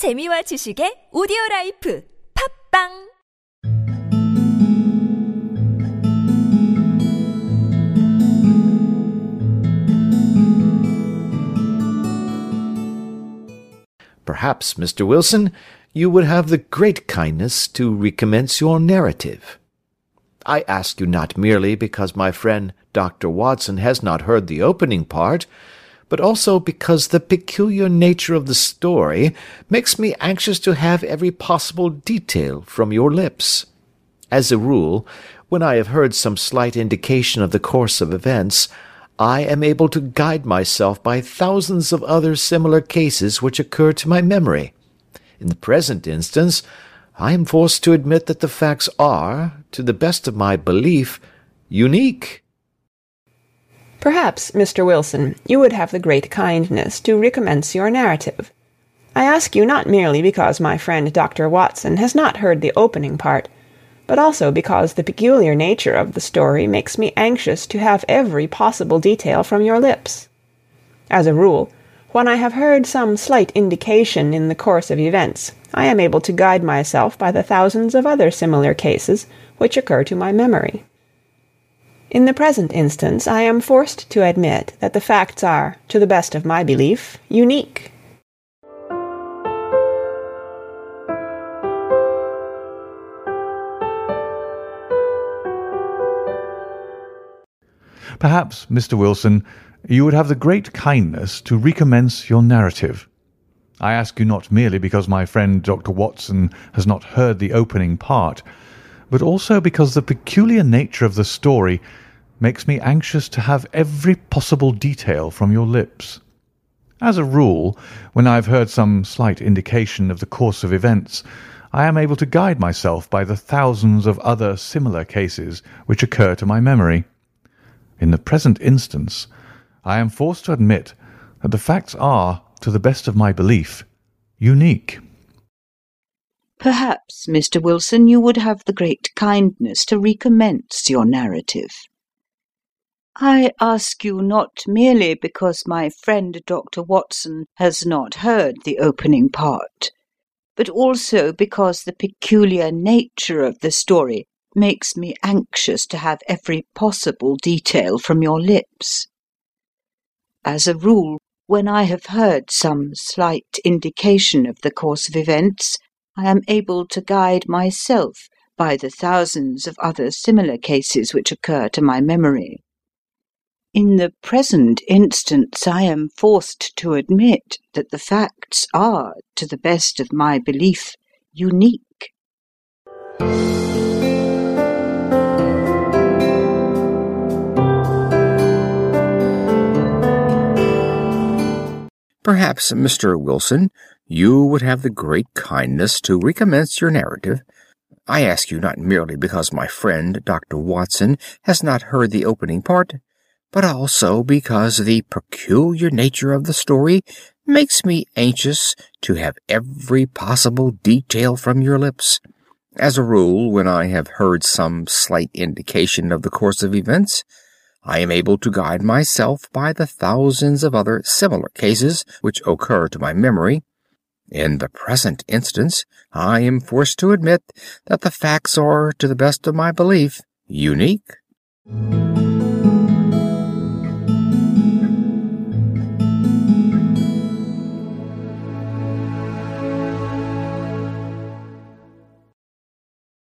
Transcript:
재미와 지식의 오디오 라이프 팝빵 Perhaps, Mr. Wilson, you would have the great kindness to recommence your narrative. I ask you not merely because my friend Dr. Watson has not heard the opening part, but also because the peculiar nature of the story makes me anxious to have every possible detail from your lips. As a rule, when I have heard some slight indication of the course of events, I am able to guide myself by thousands of other similar cases which occur to my memory. In the present instance, I am forced to admit that the facts are, to the best of my belief, unique. Perhaps, Mr. Wilson, you would have the great kindness to recommence your narrative. I ask you not merely because my friend Dr. Watson has not heard the opening part, but also because the peculiar nature of the story makes me anxious to have every possible detail from your lips. As a rule, when I have heard some slight indication in the course of events, I am able to guide myself by the thousands of other similar cases which occur to my memory. In the present instance, I am forced to admit that the facts are, to the best of my belief, unique. Perhaps, Mr. Wilson, you would have the great kindness to recommence your narrative. I ask you not merely because my friend Dr. Watson has not heard the opening part, but also because the peculiar nature of the story makes me anxious to have every possible detail from your lips. As a rule, when I have heard some slight indication of the course of events, I am able to guide myself by the thousands of other similar cases which occur to my memory. In the present instance, I am forced to admit that the facts are, to the best of my belief, unique. Perhaps, Mr. Wilson, you would have the great kindness to recommence your narrative. I ask you not merely because my friend Dr. Watson has not heard the opening part, but also because the peculiar nature of the story makes me anxious to have every possible detail from your lips. As a rule, when I have heard some slight indication of the course of events, I am able to guide myself by the thousands of other similar cases which occur to my memory. In the present instance, I am forced to admit that the facts are, to the best of my belief, unique. Perhaps, Mr. Wilson, you would have the great kindness to recommence your narrative. I ask you not merely because my friend Dr. Watson has not heard the opening part, but also because the peculiar nature of the story makes me anxious to have every possible detail from your lips. As a rule, when I have heard some slight indication of the course of events, I am able to guide myself by the thousands of other similar cases which occur to my memory. In the present instance, I am forced to admit that the facts are, to the best of my belief, unique.